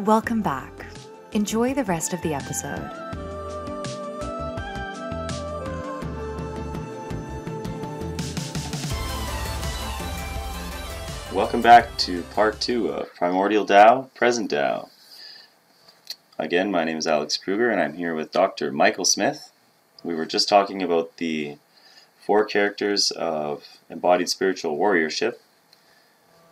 Welcome back. Enjoy the rest of the episode. Welcome back to part two of Primordial Tao, Present Tao. Again, my name is Alex Kruger, and I'm here with Dr. Michael Smith. We were just talking about the four characters of embodied spiritual warriorship.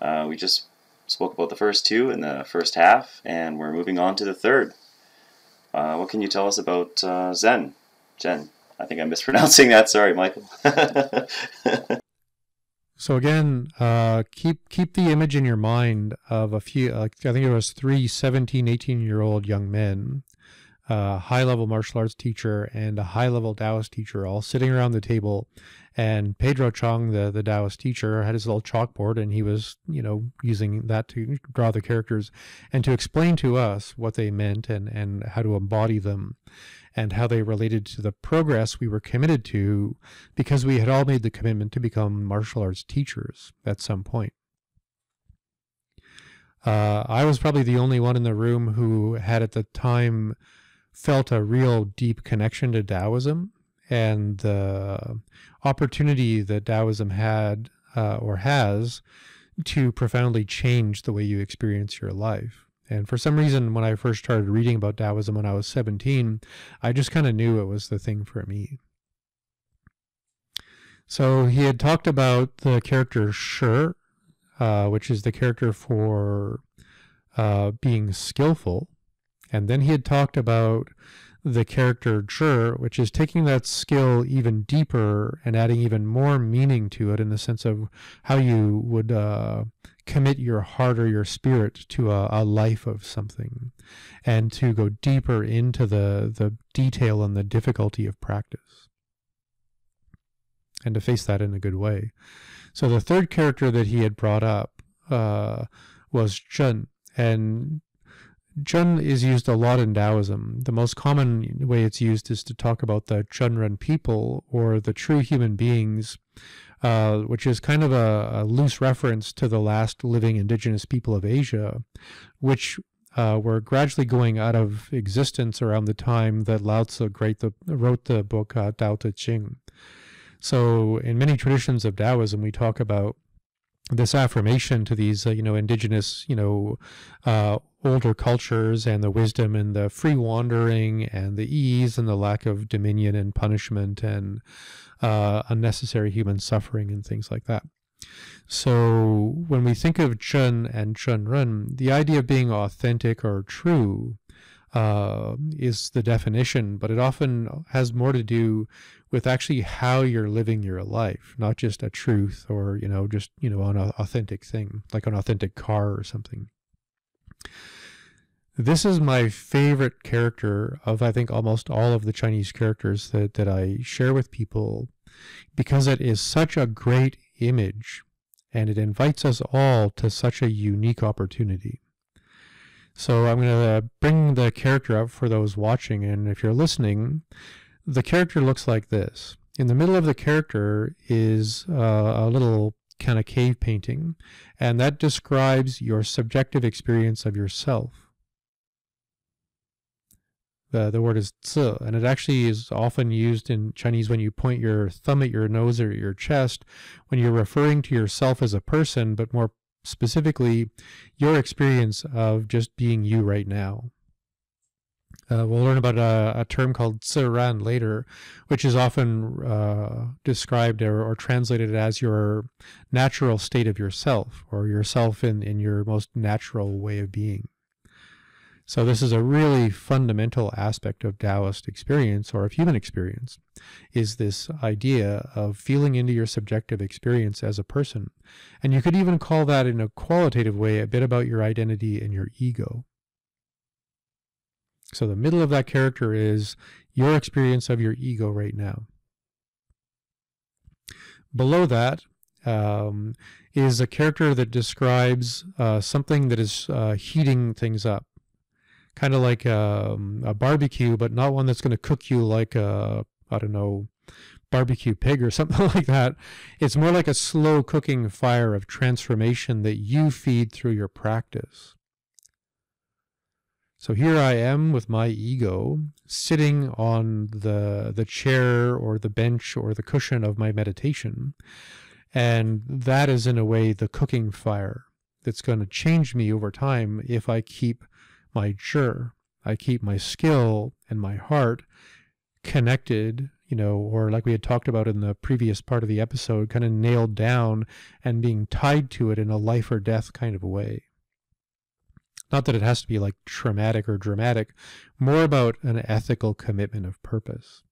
Uh, we just spoke about the first two in the first half, and we're moving on to the third. Uh, what can you tell us about uh, Zen? Jen, I think I'm mispronouncing that. Sorry, Michael. So again, uh, keep keep the image in your mind of a few. I think it was three 17, 18 year old young men, a high level martial arts teacher and a high level Taoist teacher, all sitting around the table. And Pedro Chong, the the Taoist teacher, had his little chalkboard, and he was you know using that to draw the characters and to explain to us what they meant and and how to embody them and how they related to the progress we were committed to because we had all made the commitment to become martial arts teachers at some point. Uh, I was probably the only one in the room who had at the time felt a real deep connection to Taoism and the opportunity that Taoism had uh, or has to profoundly change the way you experience your life. And for some reason, when I first started reading about Taoism when I was 17, I just kind of knew it was the thing for me. So he had talked about the character Shi, uh, which is the character for uh, being skillful. And then he had talked about the character Zhi, which is taking that skill even deeper and adding even more meaning to it in the sense of how you would uh, commit your heart or your spirit to a, a, life of something and to go deeper into the, the detail and the difficulty of practice and to face that in a good way. So the third character that he had brought up uh, was Zhen. And Zhen is used a lot in Taoism. The most common way it's used is to talk about the Zhenren people or the true human beings, uh, which is kind of a, a, loose reference to the last living indigenous people of Asia, which uh, were gradually going out of existence around the time that Lao Tzu the, wrote the book uh, Tao Te Ching. So, in many traditions of Taoism, we talk about this affirmation to these, uh, you know, indigenous, you know, uh, older cultures and the wisdom and the free wandering and the ease and the lack of dominion and punishment and uh, unnecessary human suffering and things like that. So when we think of Zhen and Zhenren, the idea of being authentic or true uh, is the definition, but it often has more to do with actually how you're living your life, not just a truth or, you know, just, you know, an authentic thing, like an authentic car or something. This is my favorite character of, I think, almost all of the Chinese characters that, that I share with people because it is such a great image and it invites us all to such a unique opportunity. So I'm going to bring the character up for those watching, and if you're listening, the character looks like this. In the middle of the character is uh, a little kind of cave painting, and that describes your subjective experience of yourself. The, the word is zi, and it actually is often used in Chinese when you point your thumb at your nose or your chest when you're referring to yourself as a person, but more specifically your experience of just being you right now. Uh, we'll learn about a, a, term called Ziran later, which is often uh, described or, or, translated as your natural state of yourself, or yourself in, in your most natural way of being. So this is a really fundamental aspect of Taoist experience or of human experience, is this idea of feeling into your subjective experience as a person. And you could even call that in a qualitative way a bit about your identity and your ego. So the middle of that character is your experience of your ego right now. Below that um, is a character that describes uh, something that is uh, heating things up kind of like a, um, a barbecue, but not one that's going to cook you like a, I don't know, barbecue pig or something like that. It's more like a slow cooking fire of transformation that you feed through your practice. So here I am with my ego sitting on the the chair or the bench or the cushion of my meditation. And that is in a way the cooking fire that's going to change me over time if I keep my jur, I keep my skill and my heart connected, you know, or like we had talked about in the previous part of the episode, kind of nailed down and being tied to it in a life or death kind of a way. Not that it has to be like traumatic or dramatic, more about an ethical commitment of purpose.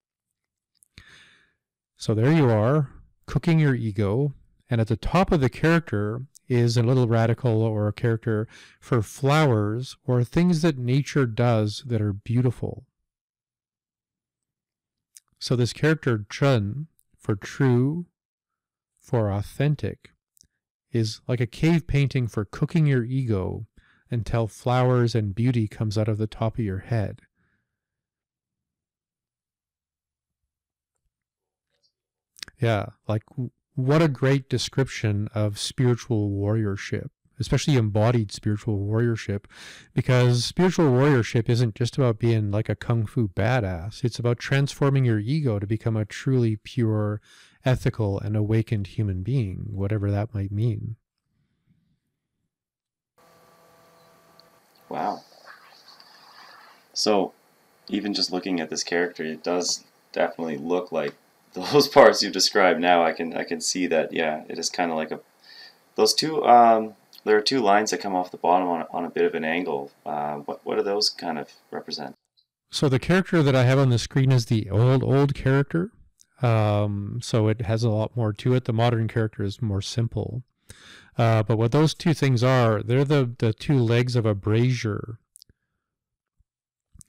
So there you are, cooking your ego, and at the top of the character is a little radical or a character for flowers or things that nature does that are beautiful. So this character Zhen for true, for authentic, is like a cave painting for cooking your ego until flowers and beauty comes out of the top of your head. Yeah, like what a great description of spiritual warriorship, especially embodied spiritual warriorship, because spiritual warriorship isn't just about being like a kung fu badass. It's about transforming your ego to become a truly pure, ethical, and awakened human being, whatever that might mean. Wow. So, even just looking at this character, it does definitely look like those parts you've described. Now, I can I can see that. Yeah, it is kind of like a those two. Um, there are two lines that come off the bottom on, on a bit of an angle. Uh, what what do those kind of represent? So the character that I have on the screen is the old old character. Um, so it has a lot more to it. The modern character is more simple. Uh, but what those two things are, they're the, the two legs of a brazier.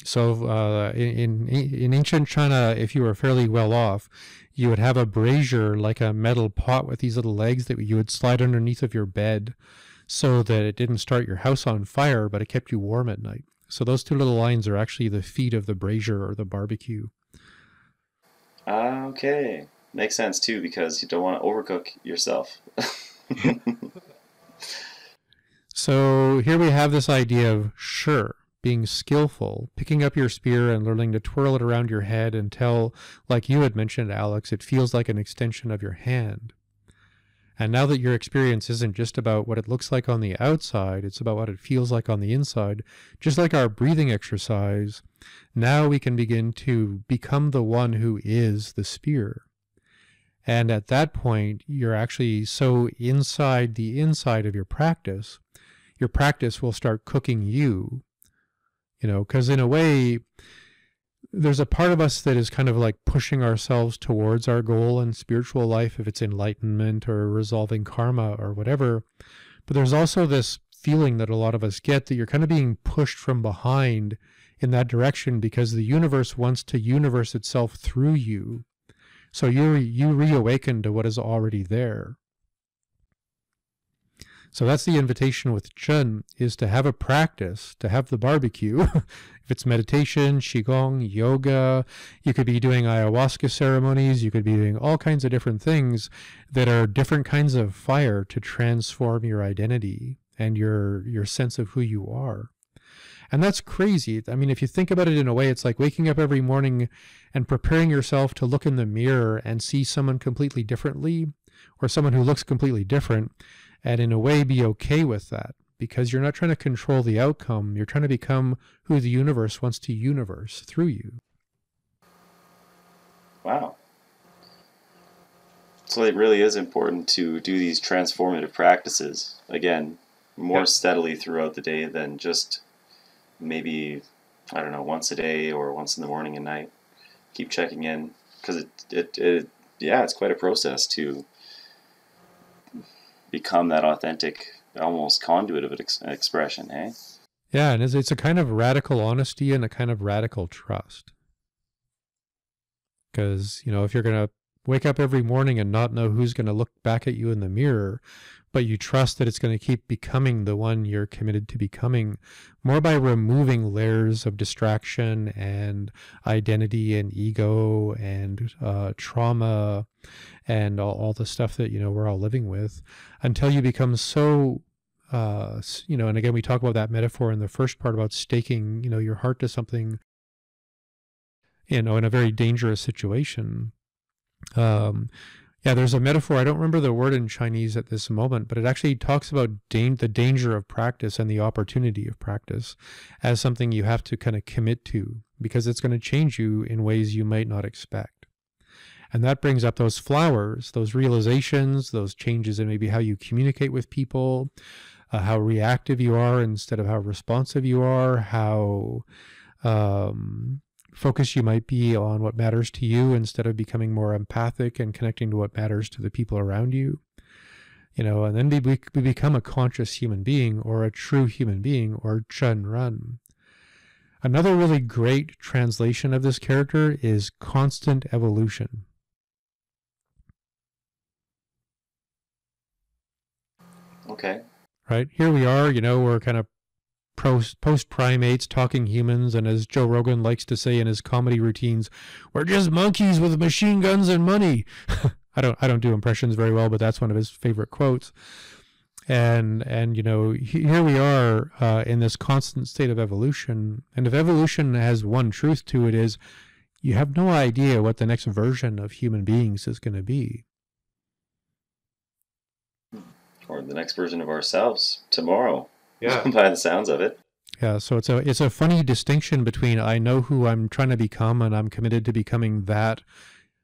So uh, in, in ancient China, if you were fairly well off, you would have a brazier like a metal pot with these little legs that you would slide underneath of your bed so that it didn't start your house on fire, but it kept you warm at night. So those two little lines are actually the feet of the brazier or the barbecue. Okay. Makes sense too because you don't want to overcook yourself. so here we have this idea of sure being skillful, picking up your spear and learning to twirl it around your head until, like you had mentioned, Alex, it feels like an extension of your hand. And now that your experience isn't just about what it looks like on the outside, it's about what it feels like on the inside, just like our breathing exercise, now we can begin to become the one who is the spear. And at that point, you're actually so inside the inside of your practice, your practice will start cooking you. You know, because in a way, there's a part of us that is kind of like pushing ourselves towards our goal in spiritual life, if it's enlightenment or resolving karma or whatever. But there's also this feeling that a lot of us get that you're kind of being pushed from behind in that direction because the universe wants to universe itself through you so you you reawaken to what is already there. So that's the invitation with Zhen is to have a practice, to have the barbecue. if it's meditation, qigong, yoga, you could be doing ayahuasca ceremonies, you could be doing all kinds of different things that are different kinds of fire to transform your identity and your your sense of who you are. And that's crazy. I mean, if you think about it in a way, it's like waking up every morning and preparing yourself to look in the mirror and see someone completely differently or someone who looks completely different and in a way be okay with that because you're not trying to control the outcome. You're trying to become who the universe wants to universe through you. Wow. So it really is important to do these transformative practices again more yeah. steadily throughout the day than just maybe I don't know once a day or once in the morning and night. Keep checking in because it, it it yeah it's quite a process to become that authentic almost conduit of an ex- expression, hey? Yeah, and it's, it's a kind of radical honesty and a kind of radical trust. Because, you know, if you're going to wake up every morning and not know who's going to look back at you in the mirror, but you trust that it's going to keep becoming the one you're committed to becoming more by removing layers of distraction and identity and ego and uh, trauma and all, all, the stuff that you know we're all living with until you become so uh, you know, and again, we talk about that metaphor in the first part about staking, you know, your heart to something, you know, in a very dangerous situation. Um, yeah, there's a metaphor. I don't remember the word in Chinese at this moment, but it actually talks about dan- the danger of practice and the opportunity of practice as something you have to kind of commit to because it's going to change you in ways you might not expect. And that brings up those flowers, those realizations, those changes in maybe how you communicate with people, uh, how reactive you are instead of how responsive you are, how um, focused you might be on what matters to you instead of becoming more empathic and connecting to what matters to the people around you. You know, and then we, we we become a conscious human being or a true human being or Zhenren. Another really great translation of this character is constant evolution. Okay. right? Here we are, you know, we're kind of post primates talking humans, and as Joe Rogan likes to say in his comedy routines, we're just monkeys with machine guns and money. I don't I don't do impressions very well, but that's one of his favorite quotes. And and you know here we are uh, in this constant state of evolution, and if evolution has one truth to it is, you have no idea what the next version of human beings is going to be. Or the next version of ourselves tomorrow. Yeah. by the sounds of it. Yeah, so it's a it's a funny distinction between I know who I'm trying to become and I'm committed to becoming that,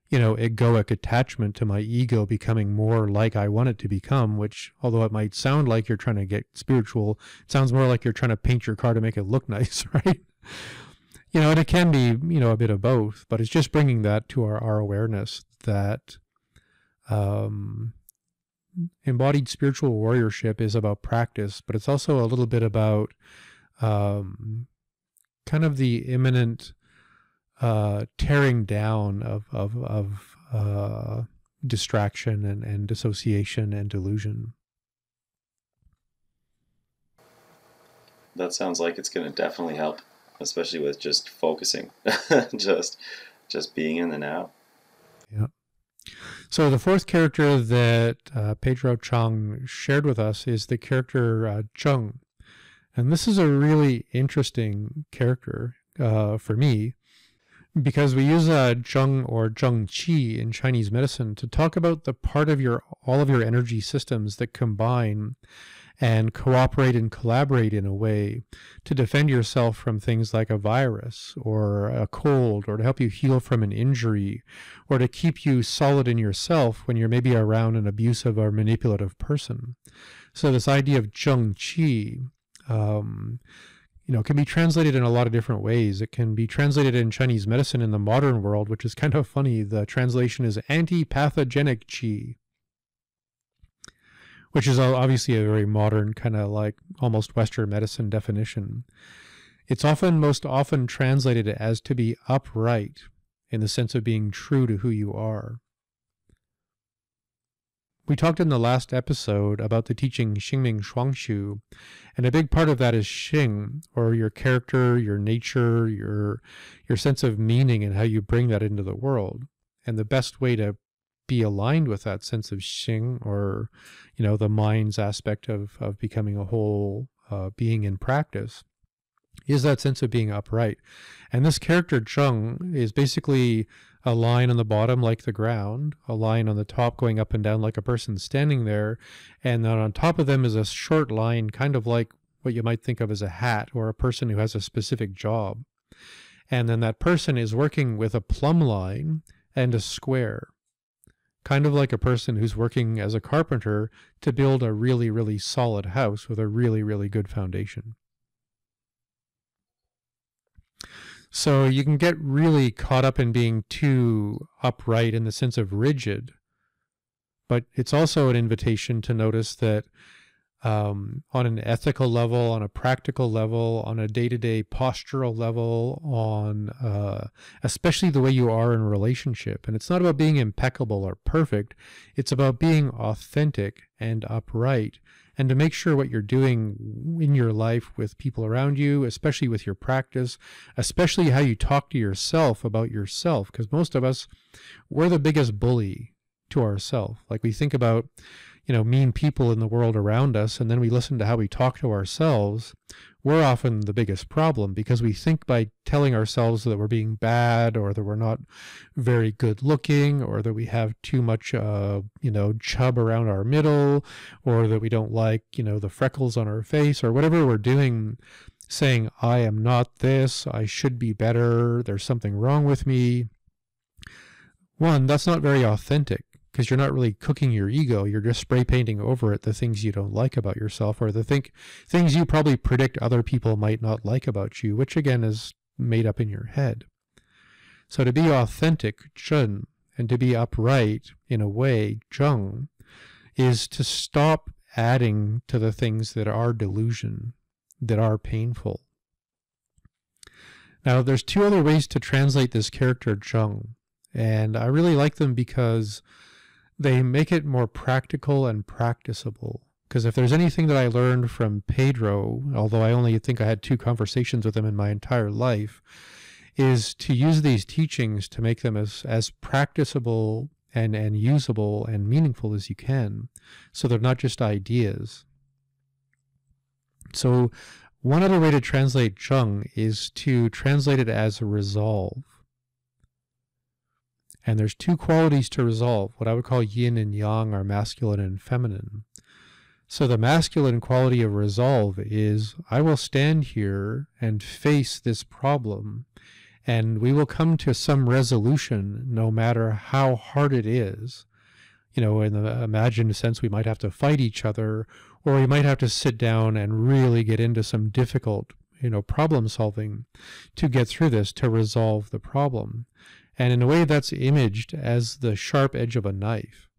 you know, egoic attachment to my ego becoming more like I want it to become, which although it might sound like you're trying to get spiritual, it sounds more like you're trying to paint your car to make it look nice, right? You know, and it can be, you know, a bit of both, but it's just bringing that to our, our awareness that um embodied spiritual warriorship is about practice, but it's also a little bit about um, kind of the imminent uh, tearing down of of, of uh, distraction and, and dissociation and delusion. That sounds like it's going to definitely help, especially with just focusing, just just being in the now. So the fourth character that uh, Pedro Chang shared with us is the character uh, Zheng, and this is a really interesting character uh, for me because we use uh, Zheng or Zheng Qi in Chinese medicine to talk about the part of your all of your energy systems that combine and cooperate and collaborate in a way to defend yourself from things like a virus or a cold or to help you heal from an injury or to keep you solid in yourself when you're maybe around an abusive or manipulative person. So this idea of Zheng Qi, um, you know, can be translated in a lot of different ways. It can be translated in Chinese medicine in the modern world, which is kind of funny. The translation is anti-pathogenic Qi, which is obviously a very modern kind of like almost Western medicine definition. It's often most often translated as to be upright in the sense of being true to who you are. We talked in the last episode about the teaching Xingming Shuangshu, and a big part of that is Xing, or your character, your nature, your your sense of meaning and how you bring that into the world. And the best way to be aligned with that sense of Xing, or you know, the mind's aspect of of becoming a whole uh, being in practice, is that sense of being upright. And this character Zheng is basically a line on the bottom like the ground, a line on the top going up and down like a person standing there, and then on top of them is a short line, kind of like what you might think of as a hat or a person who has a specific job. And then that person is working with a plumb line and a square, kind of like a person who's working as a carpenter to build a really, really solid house with a really, really good foundation. So you can get really caught up in being too upright in the sense of rigid, but it's also an invitation to notice that um, on an ethical level, on a practical level, on a day to day postural level, on uh, especially the way you are in a relationship. And it's not about being impeccable or perfect, it's about being authentic and upright and to make sure what you're doing in your life with people around you, especially with your practice, especially how you talk to yourself about yourself, because most of us, we're the biggest bully to ourselves. Like we think about, you know, mean people in the world around us, and then we listen to how we talk to ourselves, we're often the biggest problem because we think by telling ourselves that we're being bad or that we're not very good looking or that we have too much, uh, you know, chub around our middle or that we don't like, you know, the freckles on our face or whatever we're doing, saying, I am not this, I should be better, there's something wrong with me. One, that's not very authentic because you're not really cooking your ego. You're just spray painting over it the things you don't like about yourself or the think things you probably predict other people might not like about you, which again is made up in your head. So to be authentic, Zhen, and to be upright in a way, Zheng, is to stop adding to the things that are delusion, that are painful. Now, there's two other ways to translate this character Zheng, and I really like them because they make it more practical and practicable. Because if there's anything that I learned from Pedro, although I only think I had two conversations with him in my entire life, is to use these teachings to make them as, as practicable and, and usable and meaningful as you can. So they're not just ideas. So one other way to translate Zheng is to translate it as resolve. And there's two qualities to resolve. What I would call yin and yang are masculine and feminine. So the masculine quality of resolve is I will stand here and face this problem and we will come to some resolution no matter how hard it is. You know, in the imagined sense, we might have to fight each other or we might have to sit down and really get into some difficult, you know, problem solving to get through this, to resolve the problem. And in a way, that's imaged as the sharp edge of a knife.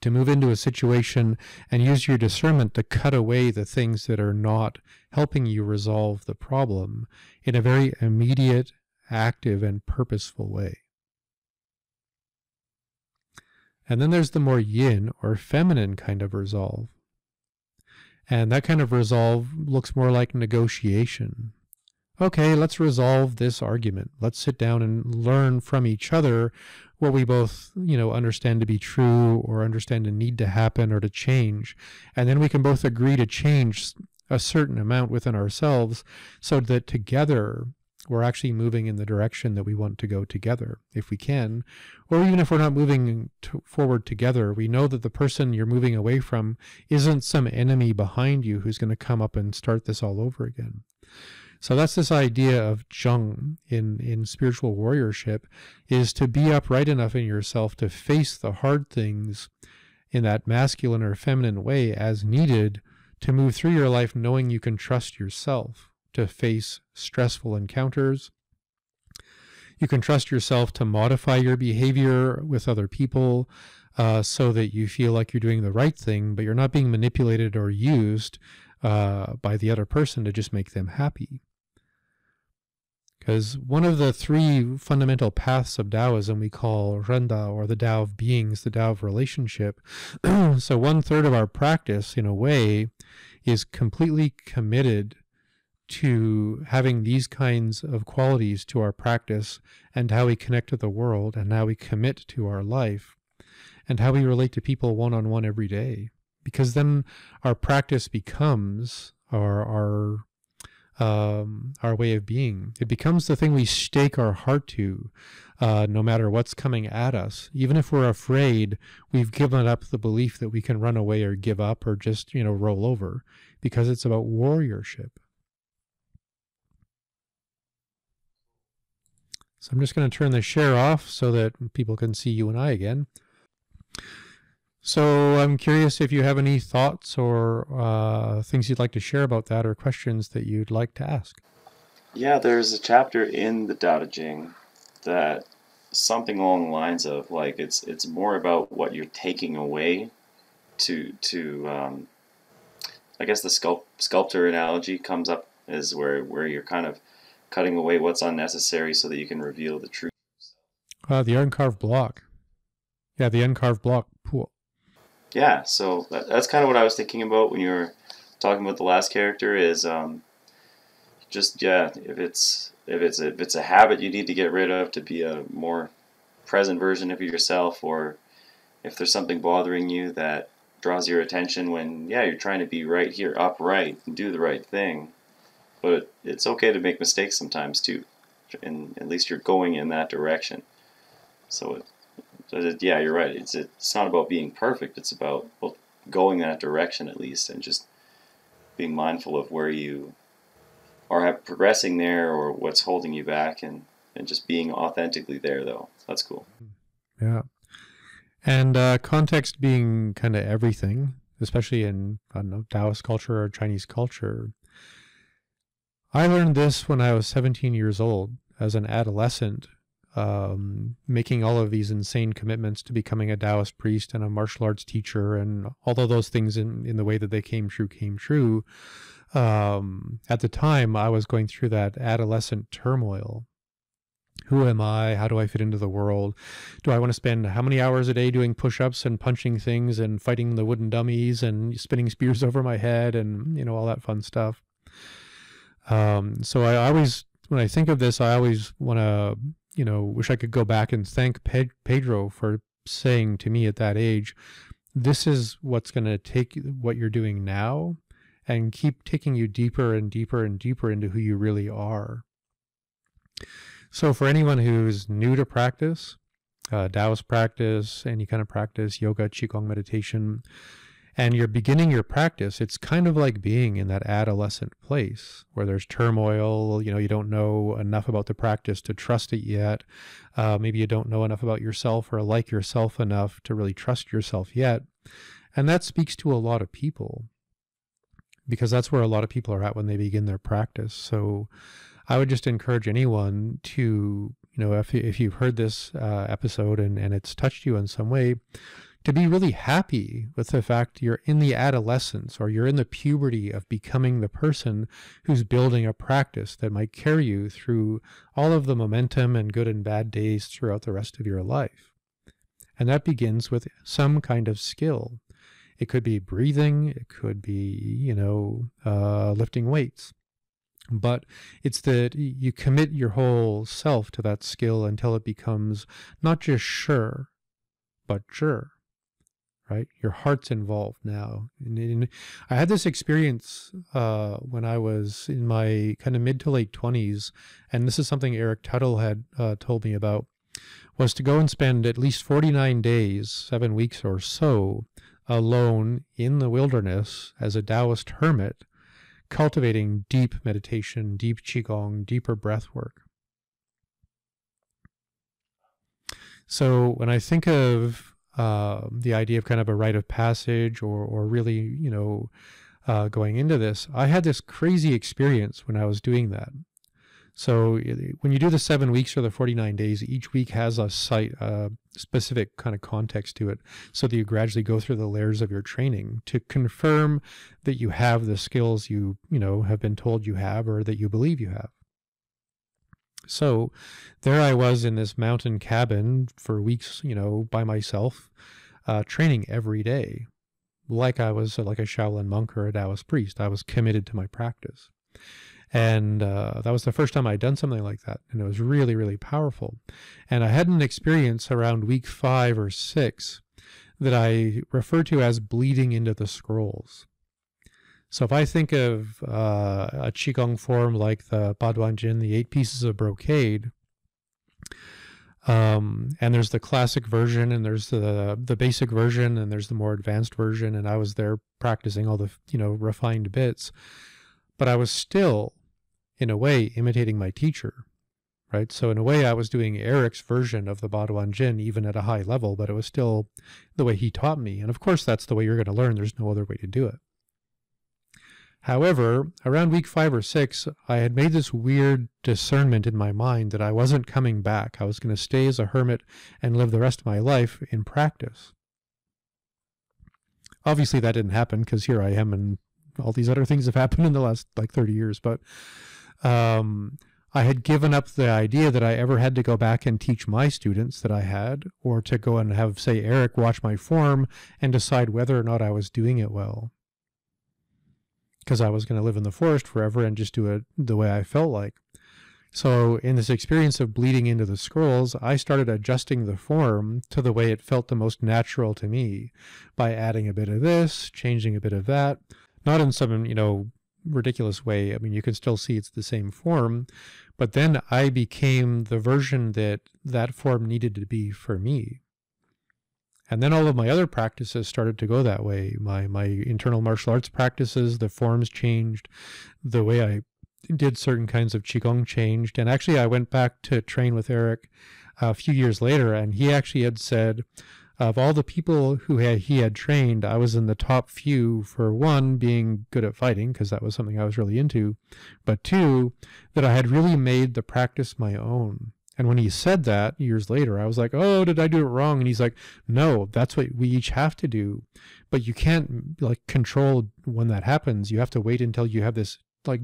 To move into a situation and use your discernment to cut away the things that are not helping you resolve the problem in a very immediate, active, and purposeful way. And then there's the more yin or feminine kind of resolve. And that kind of resolve looks more like negotiation okay, let's resolve this argument. Let's sit down and learn from each other what we both, you know, understand to be true or understand to need to happen or to change. And then we can both agree to change a certain amount within ourselves so that together we're actually moving in the direction that we want to go together, if we can. Or even if we're not moving to forward together, we know that the person you're moving away from isn't some enemy behind you who's going to come up and start this all over again. So that's this idea of Zheng in, in spiritual warriorship is to be upright enough in yourself to face the hard things in that masculine or feminine way as needed to move through your life knowing you can trust yourself to face stressful encounters. You can trust yourself to modify your behavior with other people uh, so that you feel like you're doing the right thing, but you're not being manipulated or used uh, by the other person to just make them happy. Because one of the three fundamental paths of Taoism we call Rendao, or the Tao of beings, the Tao of relationship. so one third of our practice, in a way, is completely committed to having these kinds of qualities to our practice and how we connect to the world and how we commit to our life and how we relate to people one on one every day. Because then our practice becomes our, our um, our way of being. It becomes the thing we stake our heart to, uh, no matter what's coming at us. Even if we're afraid, we've given up the belief that we can run away or give up or just, you know, roll over because it's about warriorship. So I'm just going to turn the share off so that people can see you and I again. So I'm curious if you have any thoughts or uh, things you'd like to share about that or questions that you'd like to ask. Yeah, there's a chapter in the Tao Te Ching that something along the lines of like it's it's more about what you're taking away to to um, I guess the sculpt, sculptor analogy comes up is where where you're kind of cutting away what's unnecessary so that you can reveal the truth. Uh, the uncarved block. Yeah, the uncarved block pool yeah, so that, that's kind of what I was thinking about when you were talking about the last character. Is um, just yeah, if it's if it's a, if it's a habit you need to get rid of to be a more present version of yourself, or if there's something bothering you that draws your attention when yeah you're trying to be right here upright and do the right thing but it's okay to make mistakes sometimes too and at least you're going in that direction so it, it, yeah you're right. It's it's not about being perfect. It's about well, going that direction at least and just being mindful of where you are progressing there or what's holding you back and and just being authentically there though. That's cool. Yeah. And uh, context being kind of everything, especially in, I don't know, Taoist culture or Chinese culture. I learned this when I was 17 years old as an adolescent, um, making all of these insane commitments to becoming a Taoist priest and a martial arts teacher. And although those things in, in the way that they came true came true, um, at the time I was going through that adolescent turmoil who am I? How do I fit into the world? Do I want to spend how many hours a day doing push ups and punching things and fighting the wooden dummies and spinning spears over my head and, you know, all that fun stuff? Um, so I always, when I think of this, I always want to, you know, wish I could go back and thank Pe- Pedro for saying to me at that age, this is what's going to take what you're doing now and keep taking you deeper and deeper and deeper into who you really are. So, for anyone who's new to practice, uh, Taoist practice, any kind of practice, yoga, Qigong meditation, and you're beginning your practice, it's kind of like being in that adolescent place where there's turmoil. You know, you don't know enough about the practice to trust it yet. Uh, maybe you don't know enough about yourself or like yourself enough to really trust yourself yet. And that speaks to a lot of people because that's where a lot of people are at when they begin their practice. So, I would just encourage anyone to, you know, if, if you've heard this uh, episode and, and it's touched you in some way, to be really happy with the fact you're in the adolescence or you're in the puberty of becoming the person who's building a practice that might carry you through all of the momentum and good and bad days throughout the rest of your life. And that begins with some kind of skill. It could be breathing, it could be, you know, uh, lifting weights. But it's that you commit your whole self to that skill until it becomes not just sure, but sure. Right? Your heart's involved now. And, and I had this experience uh, when I was in my kind of mid to late 20s, and this is something Eric Tuttle had uh, told me about, was to go and spend at least 49 days, seven weeks or so, alone in the wilderness as a Taoist hermit cultivating deep meditation, deep Qigong, deeper breath work. So when I think of uh, the idea of kind of a rite of passage or, or really, you know, uh, going into this, I had this crazy experience when I was doing that. So when you do the seven weeks or the 49 days, each week has a site, uh, specific kind of context to it so that you gradually go through the layers of your training to confirm that you have the skills you, you know, have been told you have or that you believe you have. So there I was in this mountain cabin for weeks, you know, by myself, uh, training every day. Like I was like a Shaolin monk or a Taoist priest. I was committed to my practice. And uh, that was the first time I'd done something like that. And it was really, really powerful. And I had an experience around week five or six that I refer to as bleeding into the scrolls. So if I think of uh, a Qigong form like the Baduan Jin, the eight pieces of brocade, um, and there's the classic version, and there's the the basic version, and there's the more advanced version. And I was there practicing all the you know refined bits, but I was still in a way, imitating my teacher, right? So in a way, I was doing Eric's version of the Baduan Jin, even at a high level, but it was still the way he taught me. And of course, that's the way you're going to learn. There's no other way to do it. However, around week five or six, I had made this weird discernment in my mind that I wasn't coming back. I was going to stay as a hermit and live the rest of my life in practice. Obviously, that didn't happen because here I am and all these other things have happened in the last like 30 years. But um, I had given up the idea that I ever had to go back and teach my students that I had, or to go and have, say, Eric watch my form and decide whether or not I was doing it well. Because I was going to live in the forest forever and just do it the way I felt like. So, in this experience of bleeding into the scrolls, I started adjusting the form to the way it felt the most natural to me by adding a bit of this, changing a bit of that, not in some, you know, ridiculous way. I mean, you can still see it's the same form, but then I became the version that that form needed to be for me. And then all of my other practices started to go that way. My my internal martial arts practices, the forms changed, the way I did certain kinds of qigong changed. And actually, I went back to train with Eric uh, a few years later, and he actually had said, of all the people who had, he had trained, I was in the top few for one, being good at fighting, because that was something I was really into, but two, that I had really made the practice my own. And when he said that years later, I was like, oh, did I do it wrong? And he's like, no, that's what we each have to do. But you can't like control when that happens. You have to wait until you have this like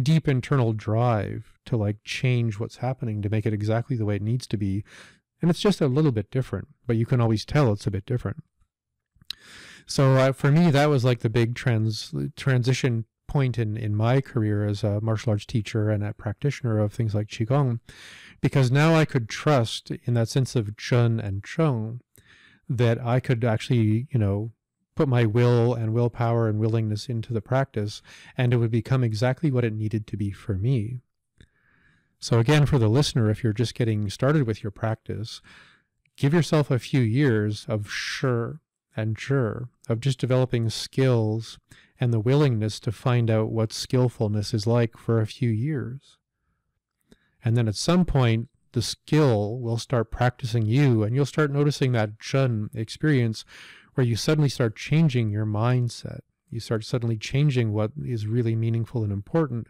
deep internal drive to like change what's happening to make it exactly the way it needs to be. And it's just a little bit different, but you can always tell it's a bit different. So uh, for me, that was like the big trans transition point in, in my career as a martial arts teacher and a practitioner of things like Qigong, because now I could trust in that sense of Zhen and Zheng that I could actually, you know, put my will and willpower and willingness into the practice and it would become exactly what it needed to be for me. So again, for the listener, if you're just getting started with your practice, give yourself a few years of sure and sure, of just developing skills and the willingness to find out what skillfulness is like for a few years. And then at some point, the skill will start practicing you, and you'll start noticing that Zhen experience where you suddenly start changing your mindset. You start suddenly changing what is really meaningful and important.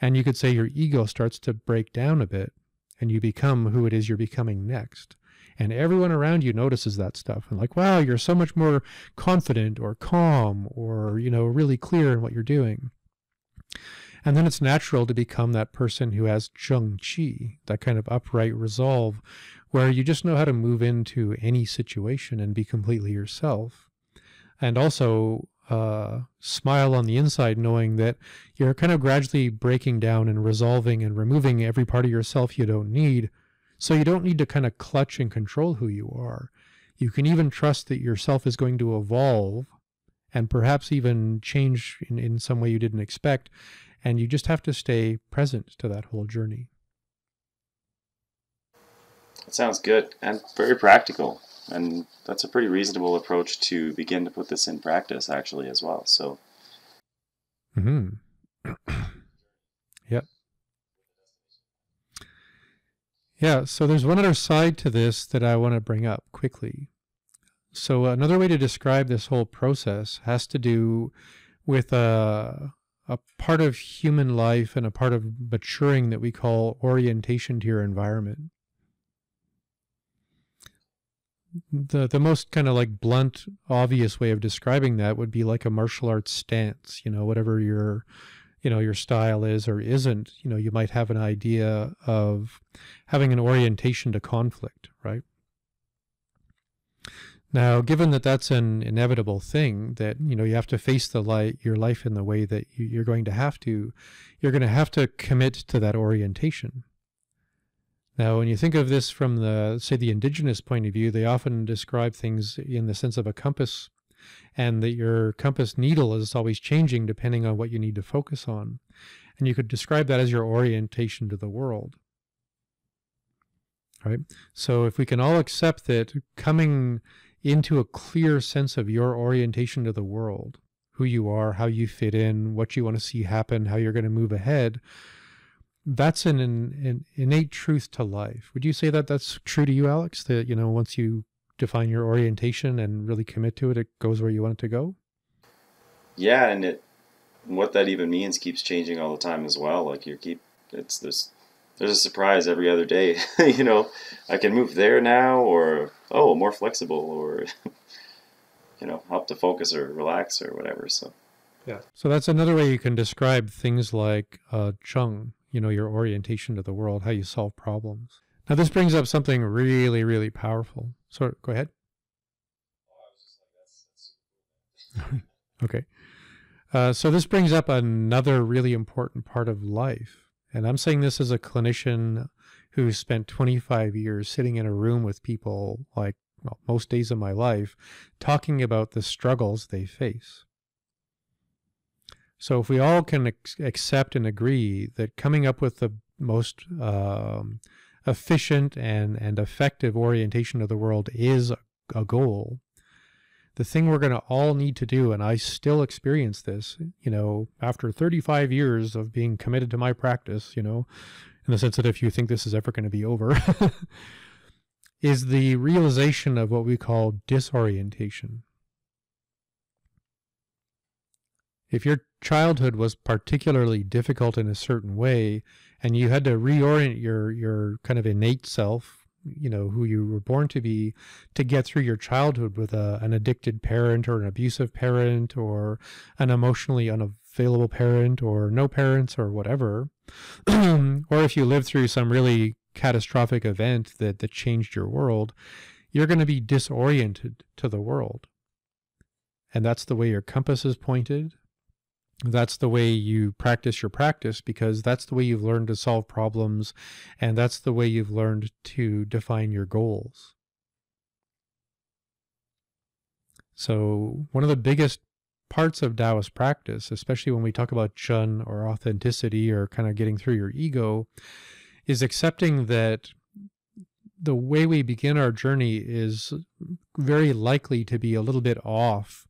And you could say your ego starts to break down a bit, and you become who it is you're becoming next and everyone around you notices that stuff and like wow you're so much more confident or calm or you know really clear in what you're doing and then it's natural to become that person who has zheng qi that kind of upright resolve where you just know how to move into any situation and be completely yourself and also uh, smile on the inside knowing that you're kind of gradually breaking down and resolving and removing every part of yourself you don't need so you don't need to kind of clutch and control who you are. You can even trust that yourself is going to evolve and perhaps even change in, in some way you didn't expect. And you just have to stay present to that whole journey. That sounds good and very practical. And that's a pretty reasonable approach to begin to put this in practice, actually, as well. So, hmm yep. Yeah, so there's one other side to this that I want to bring up quickly. So another way to describe this whole process has to do with a, a part of human life and a part of maturing that we call orientation to your environment. The the most kind of like blunt, obvious way of describing that would be like a martial arts stance, you know, whatever your you know your style is or isn't you know you might have an idea of having an orientation to conflict right now given that that's an inevitable thing that you know you have to face the light your life in the way that you're going to have to you're going to have to commit to that orientation now when you think of this from the say the indigenous point of view they often describe things in the sense of a compass and that your compass needle is always changing depending on what you need to focus on. And you could describe that as your orientation to the world. Right? So if we can all accept that coming into a clear sense of your orientation to the world, who you are, how you fit in, what you want to see happen, how you're going to move ahead, that's an, an, innate truth to life. Would you say that that's true to you, Alex? That, you know, once you define your orientation and really commit to it, it goes where you want it to go. Yeah, and it what that even means keeps changing all the time as well. Like you keep it's this there's a surprise every other day. you know, I can move there now, or oh, more flexible, or you know, help to focus or relax or whatever. So yeah. So that's another way you can describe things like uh, Zheng. You know, your orientation to the world, how you solve problems. Now, this brings up something really, really powerful. So, go ahead. okay. Uh, so, this brings up another really important part of life. And I'm saying this as a clinician who spent 25 years sitting in a room with people like well, most days of my life talking about the struggles they face. So if we all can ex- accept and agree that coming up with the most um, efficient and, and effective orientation of the world is a goal, the thing we're going to all need to do, and I still experience this, you know, after 35 years of being committed to my practice, you know, in the sense that if you think this is ever going to be over, is the realization of what we call disorientation. If your childhood was particularly difficult in a certain way and you had to reorient your your kind of innate self you know who you were born to be to get through your childhood with a, an addicted parent or an abusive parent or an emotionally unavailable parent or no parents or whatever. Or if you lived through some really catastrophic event that that changed your world you're going to be disoriented to the world. And that's the way your compass is pointed that's the way you practice your practice because that's the way you've learned to solve problems and that's the way you've learned to define your goals. So, one of the biggest parts of Taoist practice, especially when we talk about Zhen or authenticity or kind of getting through your ego, is accepting that the way we begin our journey is very likely to be a little bit off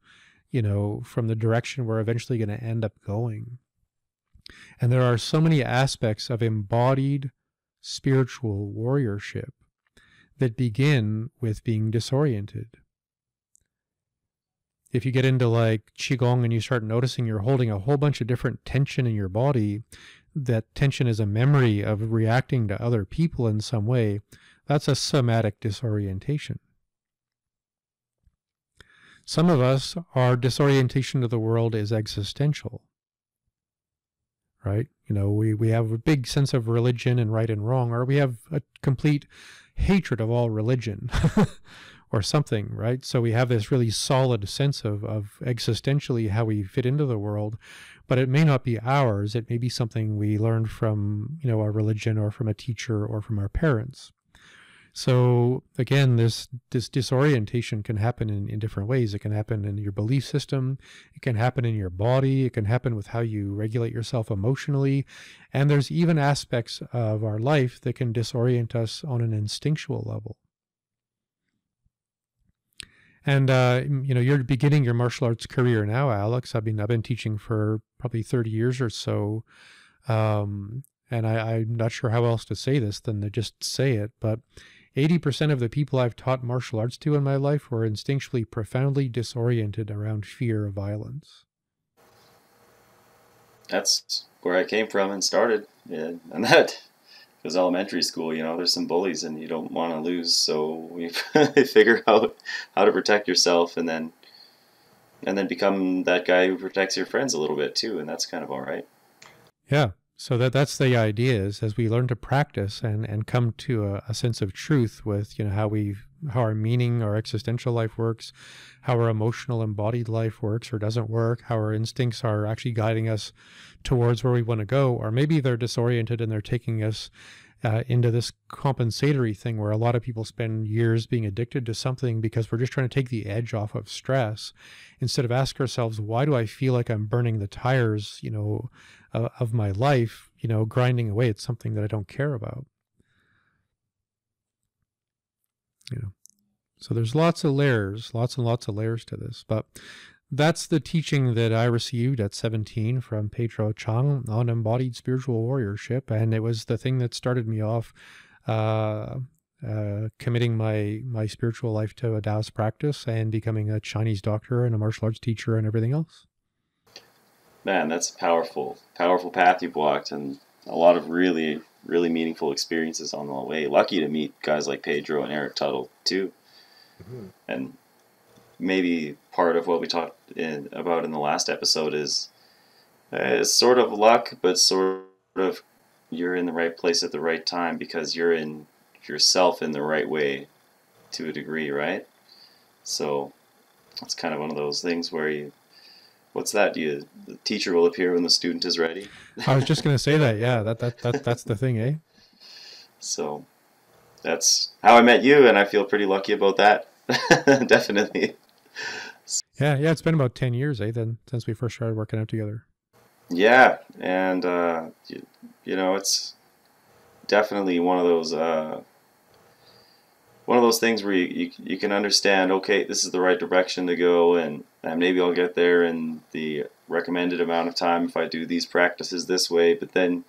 you know, from the direction we're eventually going to end up going. And there are so many aspects of embodied spiritual warriorship that begin with being disoriented. If you get into like Qigong and you start noticing you're holding a whole bunch of different tension in your body, that tension is a memory of reacting to other people in some way, that's a somatic disorientation. Some of us, our disorientation to the world is existential. Right? You know, we, we have a big sense of religion and right and wrong, or we have a complete hatred of all religion or something, right? So we have this really solid sense of, of existentially how we fit into the world, but it may not be ours. It may be something we learned from, you know, our religion or from a teacher or from our parents. So again, this this disorientation can happen in, in different ways. It can happen in your belief system, it can happen in your body, it can happen with how you regulate yourself emotionally, and there's even aspects of our life that can disorient us on an instinctual level. And uh, you know, you're beginning your martial arts career now, Alex. I've been I've been teaching for probably 30 years or so. Um, and I, I'm not sure how else to say this than to just say it, but 80% of the people I've taught martial arts to in my life were instinctually profoundly disoriented around fear of violence. That's where I came from and started. Yeah, and that was elementary school. You know, there's some bullies and you don't want to lose, so we figure out how to protect yourself and then and then become that guy who protects your friends a little bit too, and that's kind of all right. Yeah, so that that's the idea is as we learn to practice and, and come to a, a, sense of truth with you know how we how our meaning our existential life works how our emotional embodied life works or doesn't work how our instincts are actually guiding us towards where we want to go or maybe they're disoriented and they're taking us uh, into this compensatory thing where a lot of people spend years being addicted to something because we're just trying to take the edge off of stress instead of ask ourselves why do i feel like i'm burning the tires you know uh, of my life you know grinding away at something that i don't care about you know so there's lots of layers lots and lots of layers to this but that's the teaching that I received at 17 from Pedro Chang on embodied spiritual warriorship. And it was the thing that started me off uh, uh, committing my, my spiritual life to a Taoist practice and becoming a Chinese doctor and a martial arts teacher and everything else. Man, that's a powerful, powerful path you've walked and a lot of really, really meaningful experiences on the way. Lucky to meet guys like Pedro and Eric Tuttle, too. Mm-hmm. And maybe part of what we talked in, about in the last episode is uh, sort of luck, but sort of you're in the right place at the right time because you're in yourself in the right way to a degree, right? So it's kind of one of those things where you what's that? Do you the teacher will appear when the student is ready? I was just gonna say that. Yeah, that that, that that's the thing, eh? So that's how I met you, and I feel pretty lucky about that. Definitely. Yeah, yeah. It's been about ten years, eh? Then since we first started working out together. Yeah, and uh, you, you know, it's definitely one of those uh, one of those things where you, you, you can understand. Okay, this is the right direction to go, and, and maybe I'll get there in the recommended amount of time if I do these practices this way. But then,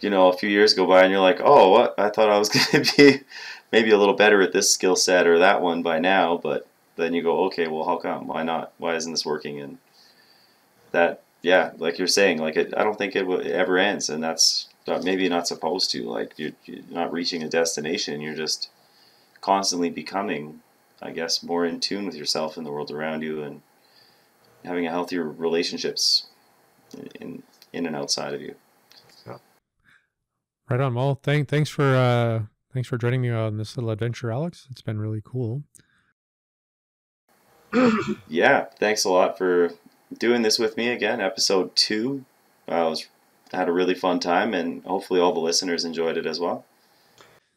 you know, a few years go by, and you're like, oh, what? I thought I was going to be maybe a little better at this skill set or that one by now, but then you go, okay, well, how come? Why not? Why isn't this working? And that, yeah, like you're saying, like it, I don't think it, it ever ends, and that's uh, maybe not supposed to. Like you're, you're not reaching a destination. You're just constantly becoming, I guess, more in tune with yourself and the world around you, and having a healthier relationships in in and outside of you. Right on. Well, thank thanks for uh, thanks for joining me on this little adventure, Alex. It's been really cool. yeah, thanks a lot for doing this with me again. Episode two. I was had a really fun time, and hopefully all the listeners enjoyed it as well.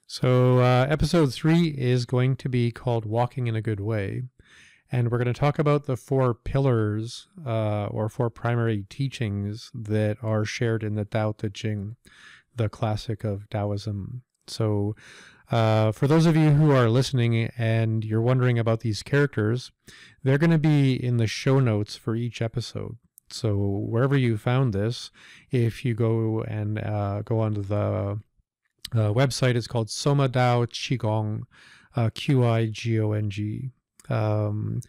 So, uh, episode three is going to be called "Walking in a Good Way," and we're going to talk about the four pillars uh, or four primary teachings that are shared in the Tao Te Ching, the classic of Taoism. So, uh, for those of you who are listening and you're wondering about these characters, they're going to be in the show notes for each episode. So wherever you found this, if you go and uh, go onto the uh, website, is called Soma Dao Qigong, uh, Q I G O N G. Um,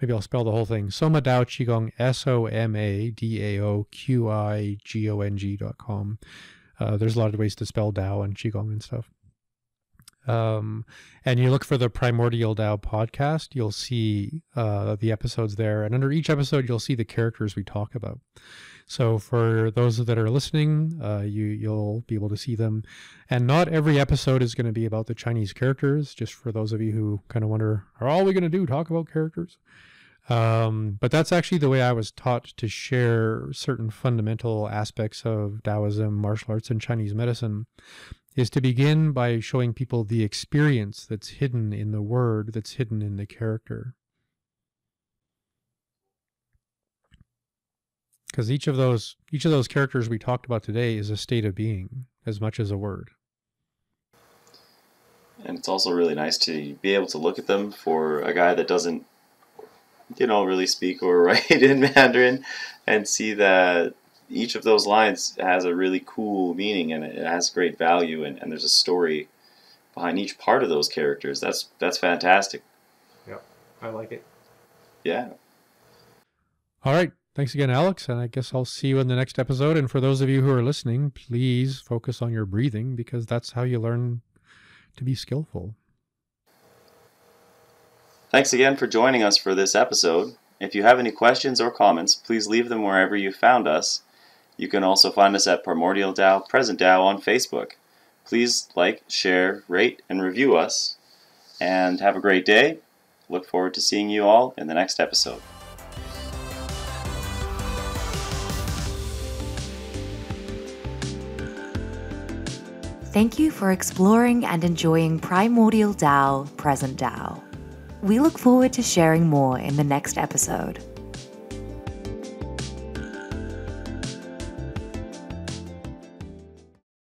maybe I'll spell the whole thing. Soma Dao Qigong, S O M A D A O Q I G O N G dot com. Uh, there's a lot of ways to spell Dao and Qigong and stuff. Um, and you look for the Primordial Dao podcast, you'll see uh, the episodes there. And under each episode, you'll see the characters we talk about. So for those that are listening, uh, you you'll be able to see them. And not every episode is going to be about the Chinese characters. Just for those of you who kind of wonder, are all we going to do talk about characters? Um, but that's actually the way I was taught to share certain fundamental aspects of Taoism, martial arts, and Chinese medicine is to begin by showing people the experience that's hidden in the word, that's hidden in the character. Because each of those each of those characters we talked about today is a state of being as much as a word. And it's also really nice to be able to look at them for a guy that doesn't, you know, really speak or write in Mandarin and see that each of those lines has a really cool meaning and it has great value and, and there's a story behind each part of those characters. That's that's fantastic. Yep, I like it. Yeah. All right. Thanks again, Alex. And I guess I'll see you in the next episode. And for those of you who are listening, please focus on your breathing because that's how you learn to be skillful. Thanks again for joining us for this episode. If you have any questions or comments, please leave them wherever you found us. You can also find us at Primordial Tao Present Tao on Facebook. Please like, share, rate, and review us. And have a great day. Look forward to seeing you all in the next episode. Thank you for exploring and enjoying Primordial Tao, Present Tao. We look forward to sharing more in the next episode.